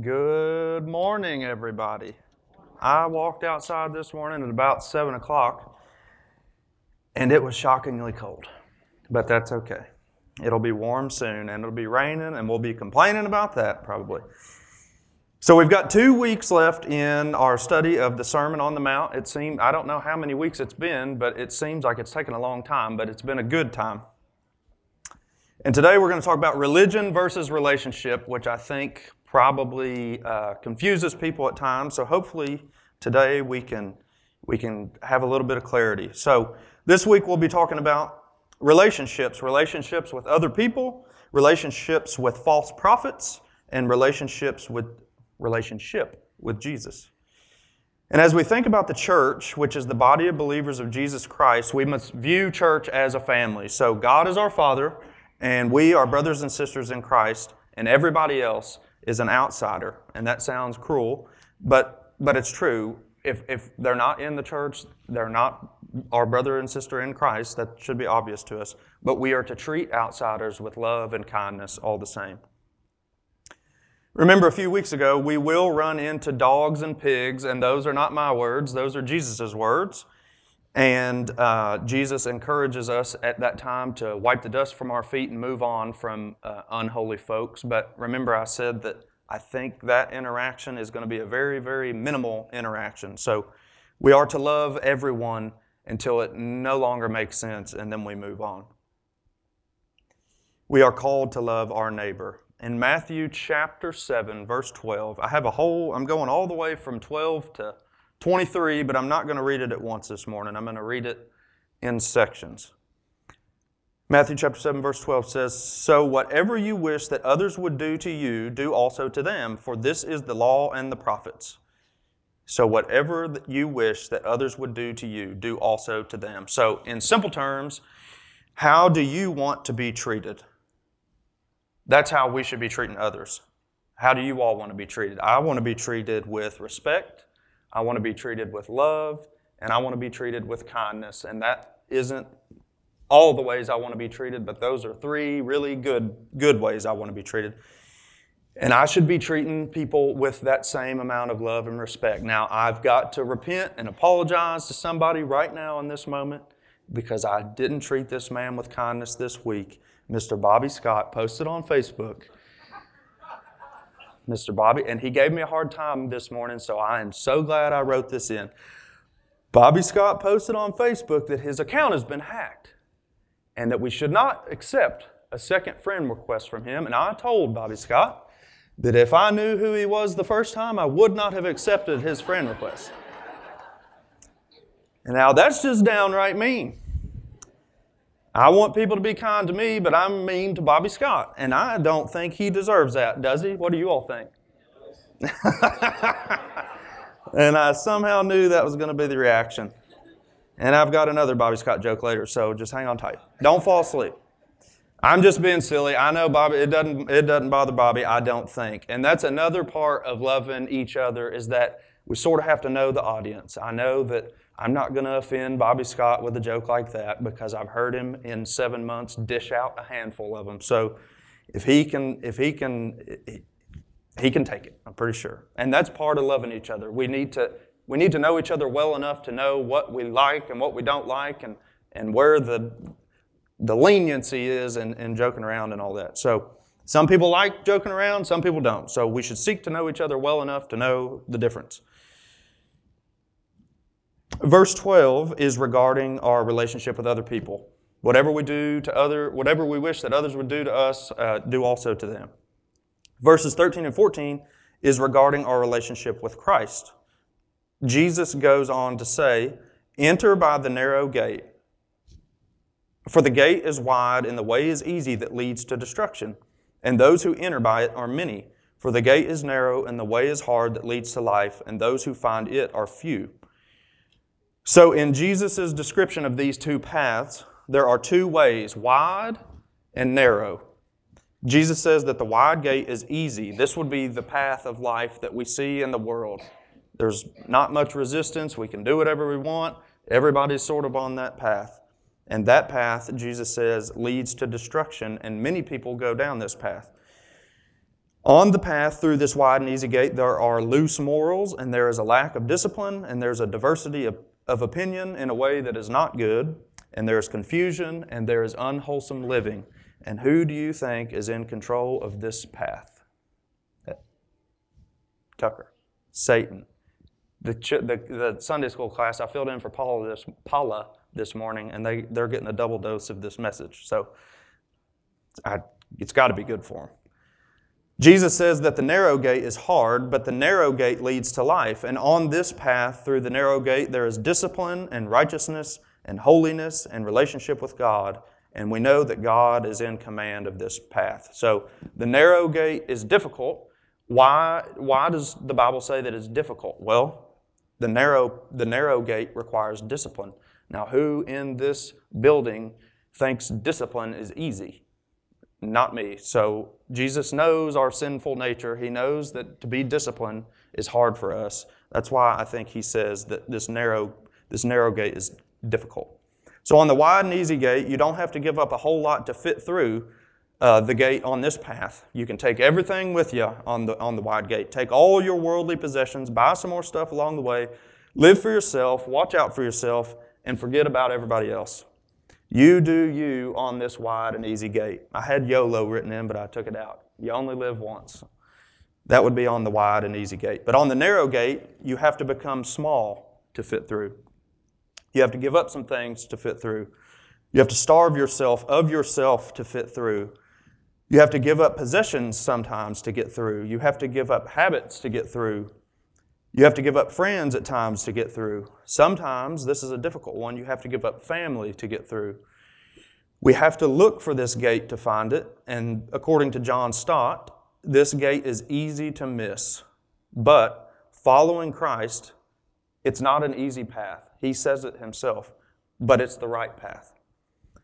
Good morning, everybody. I walked outside this morning at about 7 o'clock and it was shockingly cold, but that's okay. It'll be warm soon and it'll be raining and we'll be complaining about that probably. So we've got two weeks left in our study of the Sermon on the Mount. It seemed, I don't know how many weeks it's been, but it seems like it's taken a long time, but it's been a good time. And today we're going to talk about religion versus relationship, which I think probably uh, confuses people at times. So hopefully today we can we can have a little bit of clarity. So this week we'll be talking about relationships, relationships with other people, relationships with false prophets, and relationships with relationship with Jesus. And as we think about the church, which is the body of believers of Jesus Christ, we must view church as a family. So God is our Father, and we are brothers and sisters in Christ, and everybody else is an outsider. And that sounds cruel, but, but it's true. If, if they're not in the church, they're not our brother and sister in Christ. That should be obvious to us. But we are to treat outsiders with love and kindness all the same. Remember, a few weeks ago, we will run into dogs and pigs, and those are not my words, those are Jesus' words. And uh, Jesus encourages us at that time to wipe the dust from our feet and move on from uh, unholy folks. But remember, I said that I think that interaction is going to be a very, very minimal interaction. So we are to love everyone until it no longer makes sense, and then we move on. We are called to love our neighbor. In Matthew chapter 7, verse 12, I have a whole, I'm going all the way from 12 to 23, but I'm not going to read it at once this morning. I'm going to read it in sections. Matthew chapter 7 verse 12 says, "So whatever you wish that others would do to you, do also to them, for this is the law and the prophets." So whatever you wish that others would do to you, do also to them. So in simple terms, how do you want to be treated? That's how we should be treating others. How do you all want to be treated? I want to be treated with respect I want to be treated with love, and I want to be treated with kindness. And that isn't all the ways I want to be treated, but those are three really good, good ways I want to be treated. And I should be treating people with that same amount of love and respect. Now, I've got to repent and apologize to somebody right now in this moment because I didn't treat this man with kindness this week. Mr. Bobby Scott posted on Facebook Mr. Bobby, and he gave me a hard time this morning, so I am so glad I wrote this in. Bobby Scott posted on Facebook that his account has been hacked and that we should not accept a second friend request from him. And I told Bobby Scott that if I knew who he was the first time, I would not have accepted his friend request. And now that's just downright mean. I want people to be kind to me, but I'm mean to Bobby Scott. And I don't think he deserves that, does he? What do you all think? and I somehow knew that was going to be the reaction. And I've got another Bobby Scott joke later, so just hang on tight. Don't fall asleep. I'm just being silly. I know Bobby it doesn't it doesn't bother Bobby, I don't think. And that's another part of loving each other is that we sort of have to know the audience. I know that I'm not going to offend Bobby Scott with a joke like that because I've heard him in seven months dish out a handful of them. So if he can, if he can, he can take it. I'm pretty sure, and that's part of loving each other. We need to we need to know each other well enough to know what we like and what we don't like, and and where the the leniency is in, in joking around and all that. So some people like joking around, some people don't. So we should seek to know each other well enough to know the difference. Verse 12 is regarding our relationship with other people. Whatever we do to other, whatever we wish that others would do to us, uh, do also to them. Verses 13 and 14 is regarding our relationship with Christ. Jesus goes on to say, Enter by the narrow gate. For the gate is wide and the way is easy that leads to destruction, and those who enter by it are many. For the gate is narrow and the way is hard that leads to life, and those who find it are few. So, in Jesus' description of these two paths, there are two ways wide and narrow. Jesus says that the wide gate is easy. This would be the path of life that we see in the world. There's not much resistance. We can do whatever we want. Everybody's sort of on that path. And that path, Jesus says, leads to destruction, and many people go down this path. On the path through this wide and easy gate, there are loose morals, and there is a lack of discipline, and there's a diversity of, of opinion in a way that is not good, and there is confusion, and there is unwholesome living. And who do you think is in control of this path? Tucker. Satan. The, the, the, Sunday school class, I filled in for Paula this, Paula this morning, and they, they're getting a double dose of this message. So I, it's got to be good for them. Jesus says that the narrow gate is hard, but the narrow gate leads to life. And on this path, through the narrow gate, there is discipline and righteousness and holiness and relationship with God. And we know that God is in command of this path. So the narrow gate is difficult. Why, why does the Bible say that it's difficult? Well, the narrow, the narrow gate requires discipline. Now, who in this building thinks discipline is easy? Not me. So, Jesus knows our sinful nature. He knows that to be disciplined is hard for us. That's why I think he says that this narrow, this narrow gate is difficult. So, on the wide and easy gate, you don't have to give up a whole lot to fit through uh, the gate on this path. You can take everything with you on the, on the wide gate. Take all your worldly possessions, buy some more stuff along the way, live for yourself, watch out for yourself, and forget about everybody else. You do you on this wide and easy gate. I had YOLO written in, but I took it out. You only live once. That would be on the wide and easy gate. But on the narrow gate, you have to become small to fit through. You have to give up some things to fit through. You have to starve yourself of yourself to fit through. You have to give up possessions sometimes to get through. You have to give up habits to get through. You have to give up friends at times to get through. Sometimes, this is a difficult one, you have to give up family to get through. We have to look for this gate to find it, and according to John Stott, this gate is easy to miss. But following Christ, it's not an easy path. He says it himself, but it's the right path.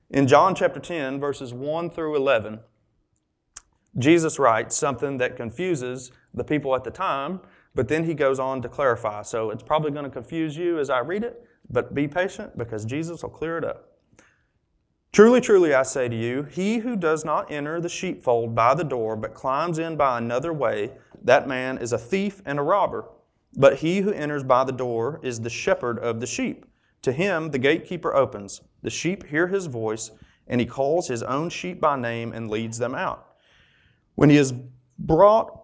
In John chapter 10, verses 1 through 11, Jesus writes something that confuses the people at the time but then he goes on to clarify. So it's probably going to confuse you as I read it, but be patient because Jesus will clear it up. Truly, truly, I say to you, he who does not enter the sheepfold by the door, but climbs in by another way, that man is a thief and a robber. But he who enters by the door is the shepherd of the sheep. To him the gatekeeper opens. The sheep hear his voice, and he calls his own sheep by name and leads them out. When he has brought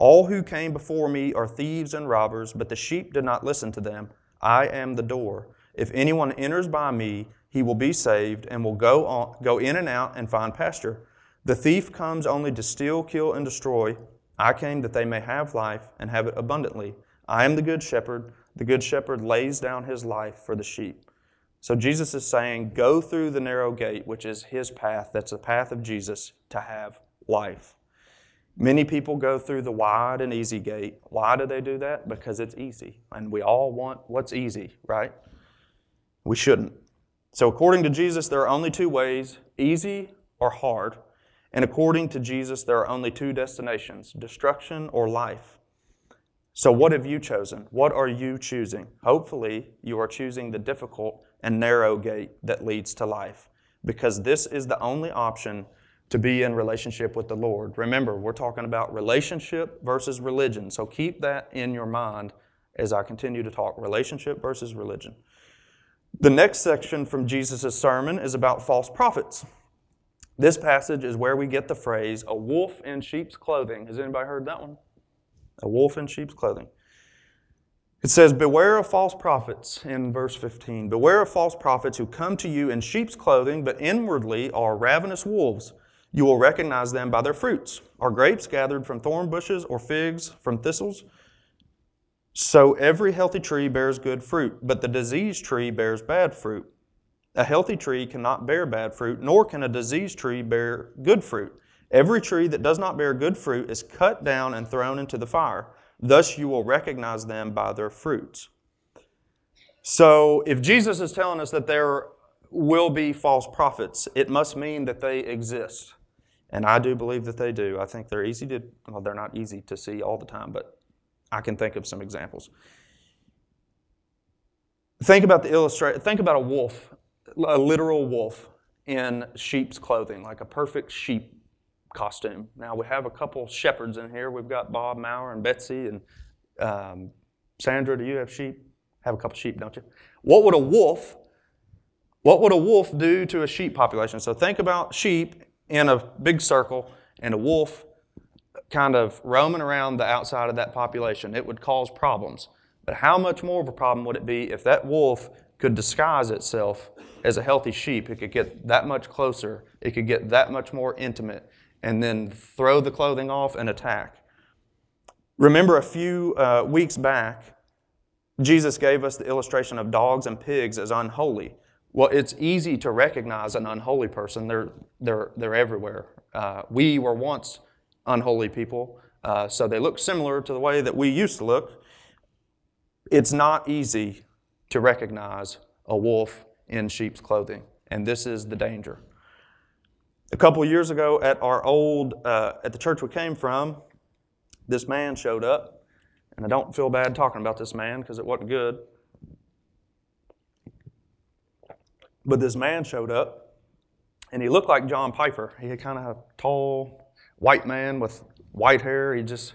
All who came before me are thieves and robbers, but the sheep did not listen to them. I am the door. If anyone enters by me, he will be saved and will go, on, go in and out and find pasture. The thief comes only to steal, kill, and destroy. I came that they may have life and have it abundantly. I am the good shepherd. The good shepherd lays down his life for the sheep. So Jesus is saying, go through the narrow gate, which is his path. That's the path of Jesus to have life. Many people go through the wide and easy gate. Why do they do that? Because it's easy. And we all want what's easy, right? We shouldn't. So, according to Jesus, there are only two ways easy or hard. And according to Jesus, there are only two destinations destruction or life. So, what have you chosen? What are you choosing? Hopefully, you are choosing the difficult and narrow gate that leads to life, because this is the only option to be in relationship with the Lord. Remember, we're talking about relationship versus religion. So keep that in your mind as I continue to talk relationship versus religion. The next section from Jesus' sermon is about false prophets. This passage is where we get the phrase, a wolf in sheep's clothing. Has anybody heard that one? A wolf in sheep's clothing. It says, Beware of false prophets in verse 15. Beware of false prophets who come to you in sheep's clothing, but inwardly are ravenous wolves. You will recognize them by their fruits. Are grapes gathered from thorn bushes or figs from thistles? So every healthy tree bears good fruit, but the diseased tree bears bad fruit. A healthy tree cannot bear bad fruit, nor can a diseased tree bear good fruit. Every tree that does not bear good fruit is cut down and thrown into the fire. Thus you will recognize them by their fruits. So, if Jesus is telling us that there will be false prophets, it must mean that they exist. And I do believe that they do. I think they're easy to, well, they're not easy to see all the time, but I can think of some examples. Think about the illustration, think about a wolf, a literal wolf in sheep's clothing, like a perfect sheep costume. Now, we have a couple shepherds in here. We've got Bob Maurer and Betsy and um, Sandra. Do you have sheep? Have a couple sheep, don't you? What would a wolf, what would a wolf do to a sheep population? So think about sheep in a big circle and a wolf kind of roaming around the outside of that population. It would cause problems. But how much more of a problem would it be if that wolf could disguise itself as a healthy sheep? It could get that much closer, it could get that much more intimate, and then throw the clothing off and attack. Remember a few uh, weeks back, Jesus gave us the illustration of dogs and pigs as unholy. Well, it's easy to recognize an unholy person. They're, they're, they're everywhere. Uh, we were once unholy people, uh, so they look similar to the way that we used to look. It's not easy to recognize a wolf in sheep's clothing, and this is the danger. A couple years ago, at our old, uh, at the church we came from, this man showed up and I don't feel bad talking about this man because it wasn't good. But this man showed up, and he looked like John Piper. He had kind of a tall, white man with white hair. He just,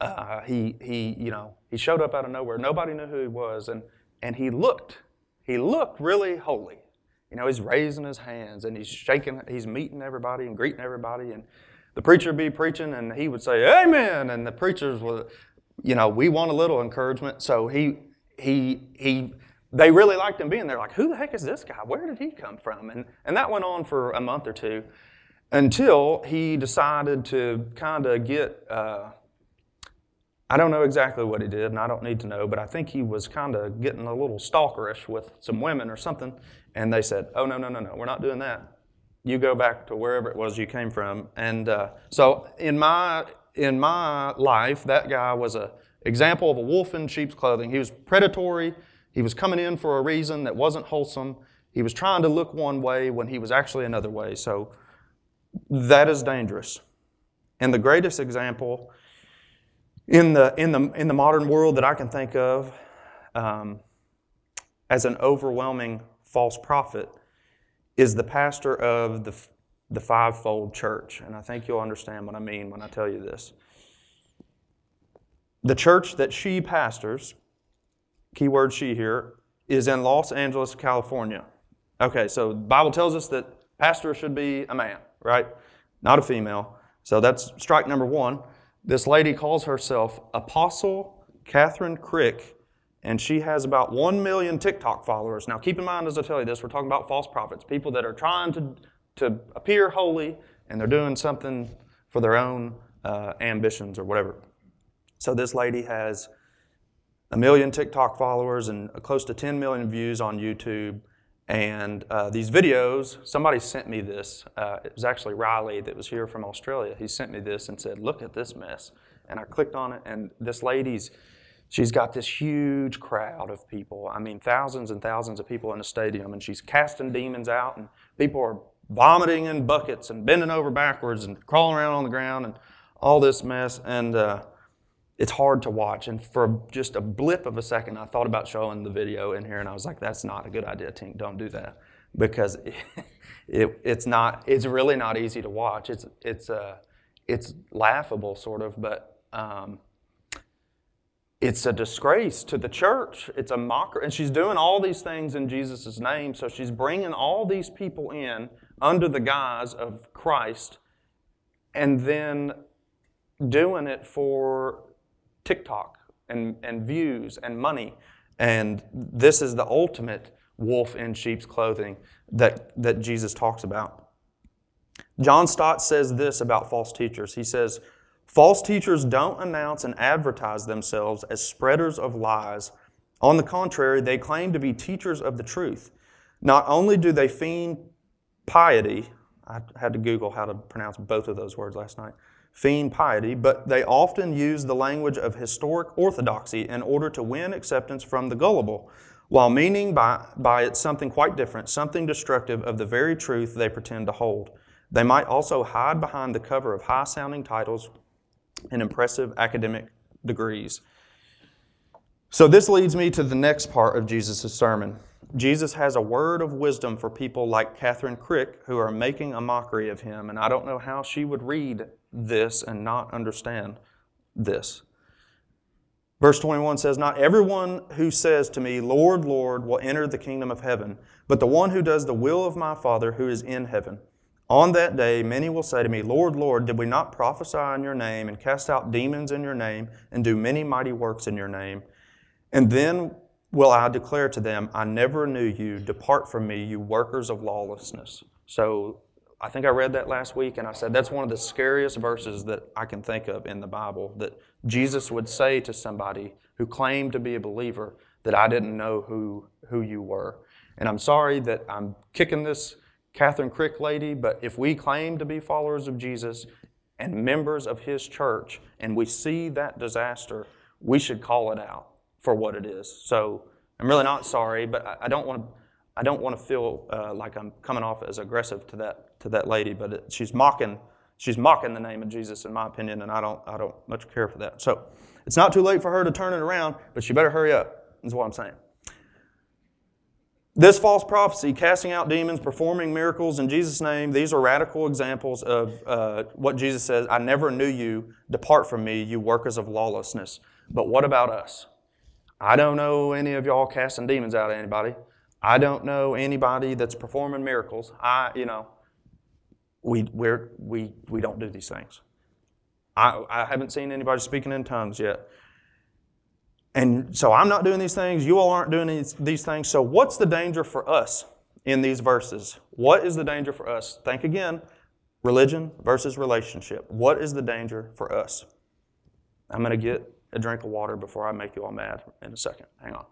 uh, he, he, you know, he showed up out of nowhere. Nobody knew who he was, and, and he looked, he looked really holy. You know, he's raising his hands and he's shaking, he's meeting everybody and greeting everybody. And the preacher would be preaching and he would say, Amen. And the preachers would, you know, we want a little encouragement. So he, he, he, they really liked him being there. Like, who the heck is this guy? Where did he come from? And, and that went on for a month or two until he decided to kind of get, uh, I don't know exactly what he did, and I don't need to know, but I think he was kind of getting a little stalkerish with some women or something. And they said, oh, no, no, no, no, we're not doing that. You go back to wherever it was you came from. And uh, so in my in my life, that guy was an example of a wolf in sheep's clothing. He was predatory. He was coming in for a reason that wasn't wholesome. He was trying to look one way when he was actually another way. So that is dangerous. And the greatest example in the, in the, in the modern world that I can think of um, as an overwhelming false prophet is the pastor of the the fivefold church. And I think you'll understand what I mean when I tell you this. The church that she pastors, keyword she here, is in Los Angeles, California. Okay, so Bible tells us that pastor should be a man, right? Not a female. So that's strike number one. This lady calls herself Apostle Kathryn Krick, and she has about 1 million TikTok followers. Now, keep in mind as I tell you this, we're talking about false prophets, people that are trying to to appear holy and they're doing something for their own uh, ambitions or whatever. So this lady has a million TikTok followers and close to 10 million views on YouTube. And uh, these videos, somebody sent me this. Uh, it was actually Riley that was here from Australia. He sent me this and said, Look at this mess. And I clicked on it, and this lady's, she's got this huge crowd of people. I mean, thousands and thousands of people in a stadium, and she's casting demons out, and people are vomiting in buckets and bending over backwards and crawling around on the ground and all this mess. And uh, it's hard to watch. And for just a blip of a second, I thought about showing the video in here, and I was like, "That's not a good idea, Tink. Don't do that," because it, it, it's not. It's really not easy to watch. It's it's uh, it's laughable, sort of, but. Um, it's a disgrace to the church. It's a mocker. And she's doing all these things in Jesus' name. So she's bringing all these people in under the guise of Christ and then doing it for TikTok and, and views and money. And this is the ultimate wolf in sheep's clothing that, that Jesus talks about. John Stott says this about false teachers. He says, False teachers don't announce and advertise themselves as spreaders of lies. On the contrary, they claim to be teachers of the truth. Not only do they feign piety, I had to Google how to pronounce both of those words last night. Feign piety, but they often use the language of historic orthodoxy in order to win acceptance from the gullible, while meaning by, by it something quite different, something destructive of the very truth they pretend to hold. They might also hide behind the cover of high sounding titles and impressive academic degrees. So, this leads me to the next part of Jesus' sermon. Jesus has a word of wisdom for people like Kathryn Krick who are making a mockery of him, and I don't know how she would read this and not understand this. Verse 21 says, Not everyone who says to me, Lord, Lord, will enter the kingdom of heaven, but the one who does the will of my Father who is in heaven. On that day, many will say to me, Lord, Lord, did we not prophesy in your name and cast out demons in your name and do many mighty works in your name? And then will I declare to them, I never knew you. Depart from me, you workers of lawlessness. So I think I read that last week, and I said that's one of the scariest verses that I can think of in the Bible that Jesus would say to somebody who claimed to be a believer that I didn't know who, who you were. And I'm sorry that I'm kicking this Kathryn Krick lady, but if we claim to be followers of Jesus and members of his church and we see that disaster, we should call it out for what it is. So I'm really not sorry, but I don't want to. I don't want to feel uh, like I'm coming off as aggressive to that to that lady, but it, she's mocking she's mocking the name of Jesus, in my opinion, and I don't I don't much care for that. So it's not too late for her to turn it around, but she better hurry up. Is what I'm saying. This false prophecy, casting out demons, performing miracles in Jesus' name, these are radical examples of uh, what Jesus says I never knew you. Depart from me, you workers of lawlessness. But what about us? I don't know any of y'all casting demons out of anybody. I don't know anybody that's performing miracles. I, you know, we, we're, we, we don't do these things. I, I haven't seen anybody speaking in tongues yet. And so I'm not doing these things. You all aren't doing these, these things. So, what's the danger for us in these verses? What is the danger for us? Think again religion versus relationship. What is the danger for us? I'm going to get a drink of water before I make you all mad in a second. Hang on.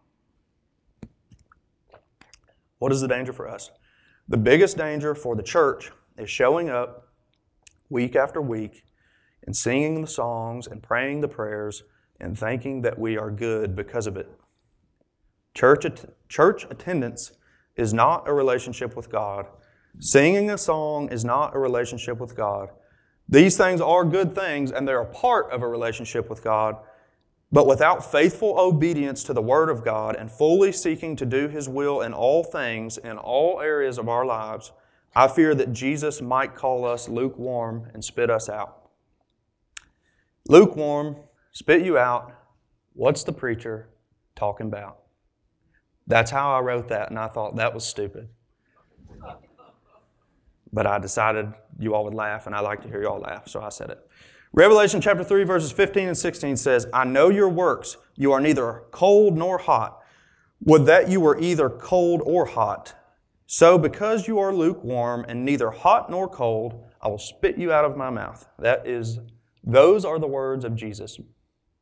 What is the danger for us? The biggest danger for the church is showing up week after week and singing the songs and praying the prayers and thinking that we are good because of it. Church, church attendance is not a relationship with God. Singing a song is not a relationship with God. These things are good things and they're a part of a relationship with God. But without faithful obedience to the Word of God and fully seeking to do His will in all things, in all areas of our lives, I fear that Jesus might call us lukewarm and spit us out. Lukewarm spit you out. What's the preacher talking about? That's how I wrote that, and I thought that was stupid. But I decided you all would laugh, and I like to hear you all laugh, so I said it. Revelation chapter 3, verses 15 and 16 says, I know your works. You are neither cold nor hot. Would that you were either cold or hot. So, because you are lukewarm and neither hot nor cold, I will spit you out of my mouth. That is, those are the words of Jesus.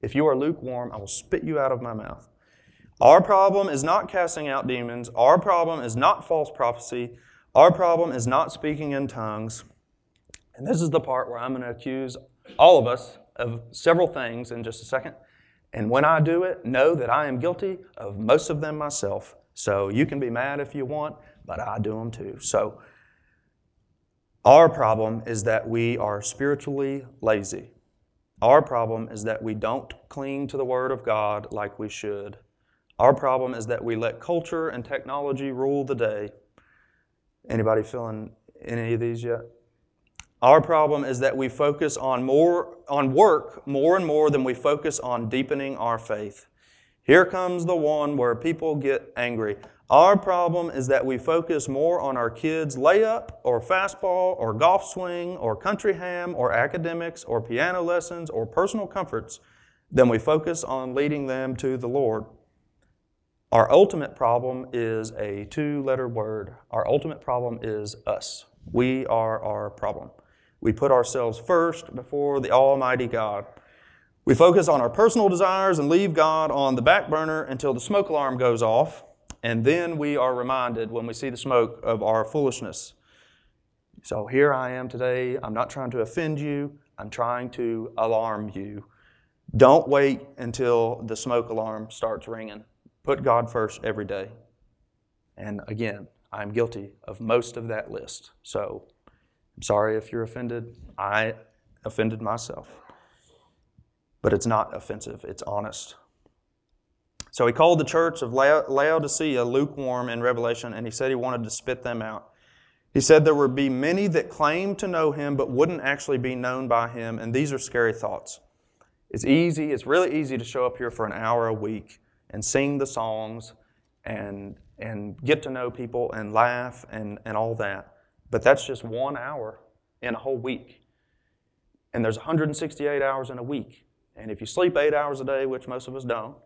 If you are lukewarm, I will spit you out of my mouth. Our problem is not casting out demons. Our problem is not false prophecy. Our problem is not speaking in tongues. And this is the part where I'm going to accuse all of us of several things in just a second. And when I do it, know that I am guilty of most of them myself. So you can be mad if you want, but I do them too. So our problem is that we are spiritually lazy. Our problem is that we don't cling to the Word of God like we should. Our problem is that we let culture and technology rule the day. Anybody feeling any of these yet? Our problem is that we focus on more on work more and more than we focus on deepening our faith. Here comes the one where people get angry. Our problem is that we focus more on our kids' layup or fastball or golf swing or country ham or academics or piano lessons or personal comforts than we focus on leading them to the Lord. Our ultimate problem is a two letter word. Our ultimate problem is us. We are our problem. We put ourselves first before the Almighty God. We focus on our personal desires and leave God on the back burner until the smoke alarm goes off and then we are reminded when we see the smoke of our foolishness. So here I am today. I'm not trying to offend you. I'm trying to alarm you. Don't wait until the smoke alarm starts ringing. Put God first every day. And again, I'm guilty of most of that list. So sorry if you're offended. I offended myself. But it's not offensive, it's honest. So he called the church of Laodicea lukewarm in Revelation, and he said he wanted to spit them out. He said there would be many that claimed to know him but wouldn't actually be known by him, and these are scary thoughts. It's easy, it's really easy to show up here for an hour a week and sing the songs and, and get to know people and laugh and, and all that. But that's just one hour in a whole week. And there's 168 hours in a week. And if you sleep eight hours a day, which most of us don't,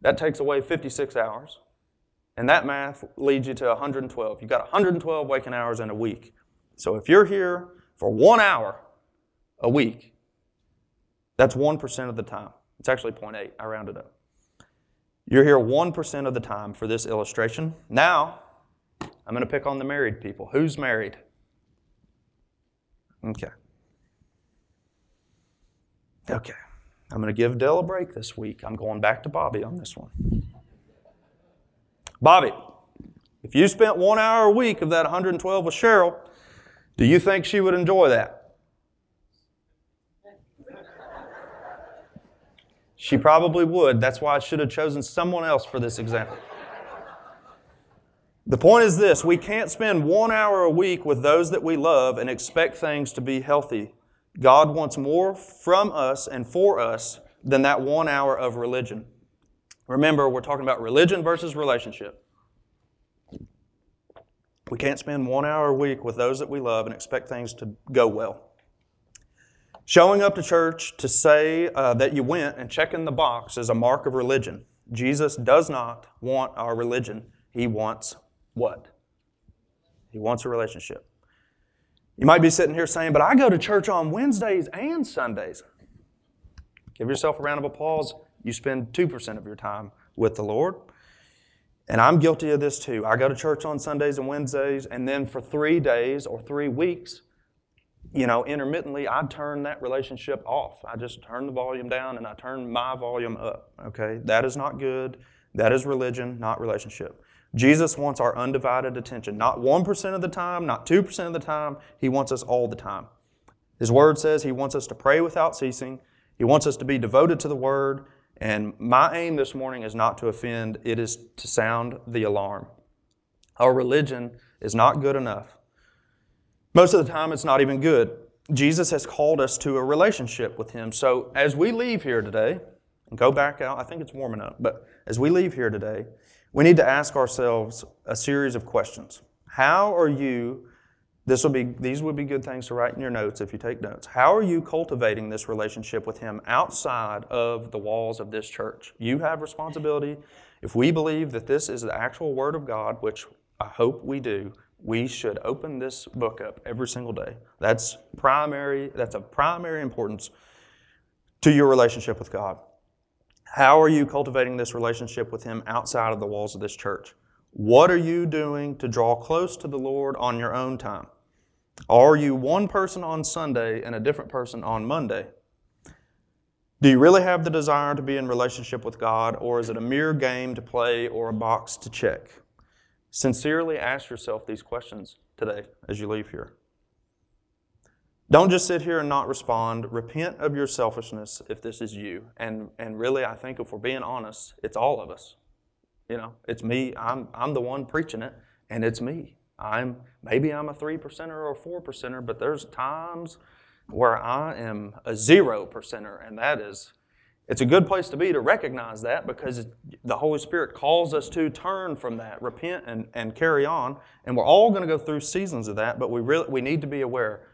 that takes away 56 hours. And that math leads you to 112. You've got 112 waking hours in a week. So if you're here for one hour a week, that's 1% of the time. It's actually 0.8. I rounded up. You're here 1% of the time for this illustration. Now, I'm going to pick on the married people. Who's married? Okay. Okay. I'm going to give Dell a break this week. I'm going back to Bobby on this one. Bobby, if you spent one hour a week of that 112 with Cheryl, do you think she would enjoy that? She probably would. That's why I should have chosen someone else for this example. The point is this we can't spend one hour a week with those that we love and expect things to be healthy. God wants more from us and for us than that one hour of religion. Remember, we're talking about religion versus relationship. We can't spend one hour a week with those that we love and expect things to go well. Showing up to church to say uh, that you went and checking the box is a mark of religion. Jesus does not want our religion. He wants what? He wants a relationship. You might be sitting here saying, but I go to church on Wednesdays and Sundays. Give yourself a round of applause. You spend 2% of your time with the Lord. And I'm guilty of this too. I go to church on Sundays and Wednesdays, and then for three days or three weeks, you know, intermittently, I turn that relationship off. I just turn the volume down and I turn my volume up. Okay? That is not good. That is religion, not relationship. Jesus wants our undivided attention, not 1% of the time, not 2% of the time. He wants us all the time. His word says He wants us to pray without ceasing, He wants us to be devoted to the word. And my aim this morning is not to offend, it is to sound the alarm. Our religion is not good enough. Most of the time, it's not even good. Jesus has called us to a relationship with Him. So as we leave here today, and go back out, I think it's warm enough, but as we leave here today, we need to ask ourselves a series of questions. How are you, this will be, these would be good things to write in your notes if you take notes. How are you cultivating this relationship with Him outside of the walls of this church? You have responsibility. If we believe that this is the actual Word of God, which I hope we do, we should open this book up every single day. That's primary, that's of primary importance to your relationship with God. How are you cultivating this relationship with Him outside of the walls of this church? What are you doing to draw close to the Lord on your own time? Are you one person on Sunday and a different person on Monday? Do you really have the desire to be in relationship with God, or is it a mere game to play or a box to check? Sincerely ask yourself these questions today as you leave here. Don't just sit here and not respond. Repent of your selfishness if this is you. And, and really, I think if we're being honest, it's all of us. You know, it's me. I'm, I'm the one preaching it, and it's me. I'm maybe I'm a three percenter or a four percenter, but there's times where I am a zero percenter, and that is it's a good place to be to recognize that because the Holy Spirit calls us to turn from that, repent and, and carry on. And we're all going to go through seasons of that, but we really we need to be aware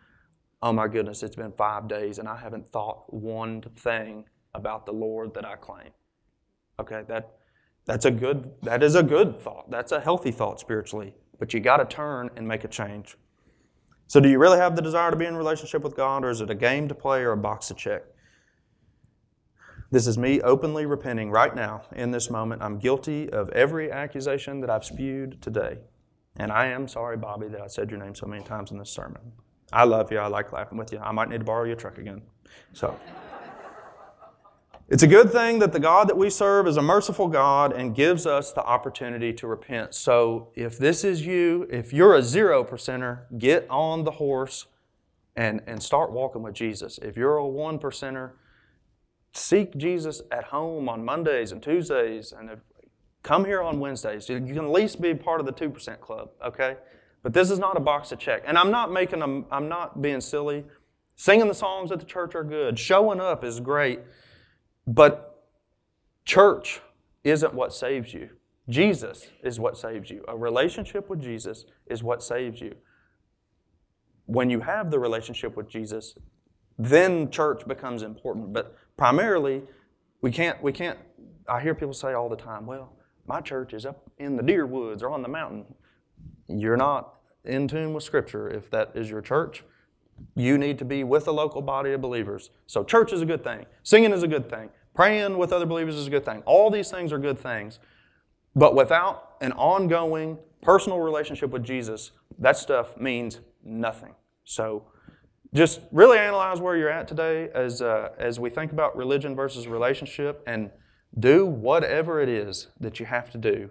oh my goodness, it's been five days and I haven't thought one thing about the Lord that I claim. Okay, that that's a good that is a good thought. That's a healthy thought spiritually. But you got to turn and make a change. So do you really have the desire to be in relationship with God or is it a game to play or a box to check? This is me openly repenting right now in this moment. I'm guilty of every accusation that I've spewed today. And I am sorry, Bobby, that I said your name so many times in this sermon. I love you. I like laughing with you. I might need to borrow your truck again. So. It's a good thing that the God that we serve is a merciful God and gives us the opportunity to repent. So if this is you, if you're a zero percenter, get on the horse and, and start walking with Jesus. If you're a one percenter, seek Jesus at home on Mondays and Tuesdays and if, come here on Wednesdays. You can at least be part of the 2% club, okay? But this is not a box to check. And I'm not making them, I'm not being silly. Singing the songs at the church are good. Showing up is great. But church isn't what saves you. Jesus is what saves you. A relationship with Jesus is what saves you. When you have the relationship with Jesus, then church becomes important. But primarily, we can't, we can't, I hear people say all the time, well, my church is up in the deer woods or on the mountain. You're not in tune with Scripture if that is your church. You need to be with a local body of believers. So, church is a good thing. Singing is a good thing. Praying with other believers is a good thing. All these things are good things. But without an ongoing personal relationship with Jesus, that stuff means nothing. So just really analyze where you're at today as, uh, as we think about religion versus relationship and do whatever it is that you have to do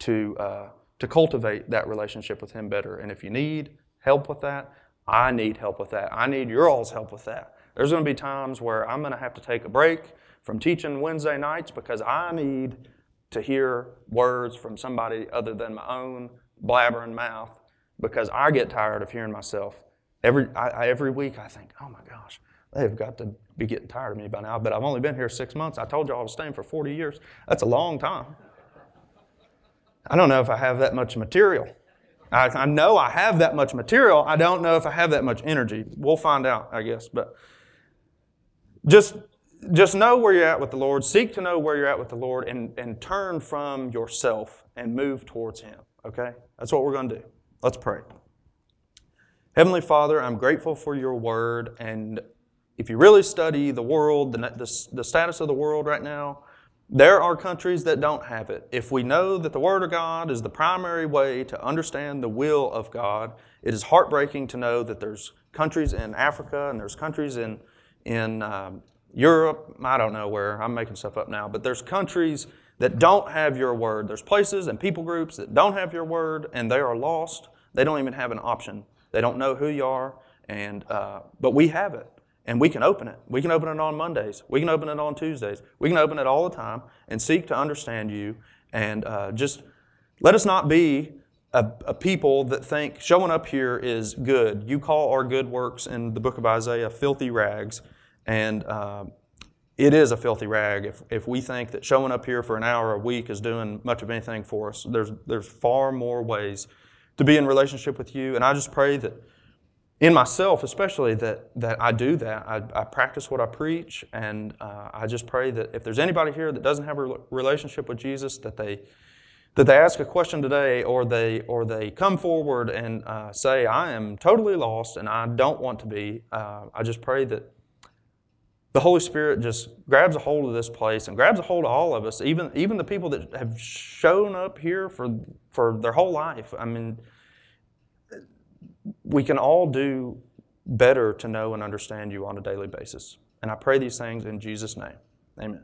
to, uh, to cultivate that relationship with Him better. And if you need help with that, I need help with that. I need your all's help with that. There's going to be times where I'm going to have to take a break from teaching Wednesday nights because I need to hear words from somebody other than my own blabbering mouth because I get tired of hearing myself. Every, I, every week I think, oh my gosh, they've got to be getting tired of me by now. But I've only been here six months. I told you I was staying for 40 years. That's a long time. I don't know if I have that much material. I, I know I have that much material. I don't know if I have that much energy. We'll find out, I guess. But just just know where you're at with the Lord. Seek to know where you're at with the Lord and, and turn from yourself and move towards Him. Okay? That's what we're going to do. Let's pray. Heavenly Father, I'm grateful for your word. And if you really study the world, the, the, the status of the world right now, there are countries that don't have it. If we know that the Word of God is the primary way to understand the will of God, it is heartbreaking to know that there's countries in Africa and there's countries in, in um, Europe, I don't know where, I'm making stuff up now, but there's countries that don't have your word. There's places and people groups that don't have your word and they are lost. They don't even have an option. They don't know who you are, and uh, but we have it and we can open it. We can open it on Mondays. We can open it on Tuesdays. We can open it all the time and seek to understand you and uh, just let us not be a, a, people that think showing up here is good. You call our good works in the book of Isaiah filthy rags. And uh, it is a filthy rag if, if we think that showing up here for an hour a week is doing much of anything for us. There's, there's far more ways to be in relationship with you. And I just pray that in myself, especially, that, that I do that. I, I practice what I preach. And uh, I just pray that if there's anybody here that doesn't have a relationship with Jesus, that they that they ask a question today or they or they come forward and uh, say i am totally lost and i don't want to be uh, i just pray that the Holy Spirit just grabs a hold of this place and grabs a hold of all of us, even, even the people that have shown up here for, for their whole life. I mean, we can all do better to know and understand you on a daily basis. And I pray these things in Jesus' name. Amen.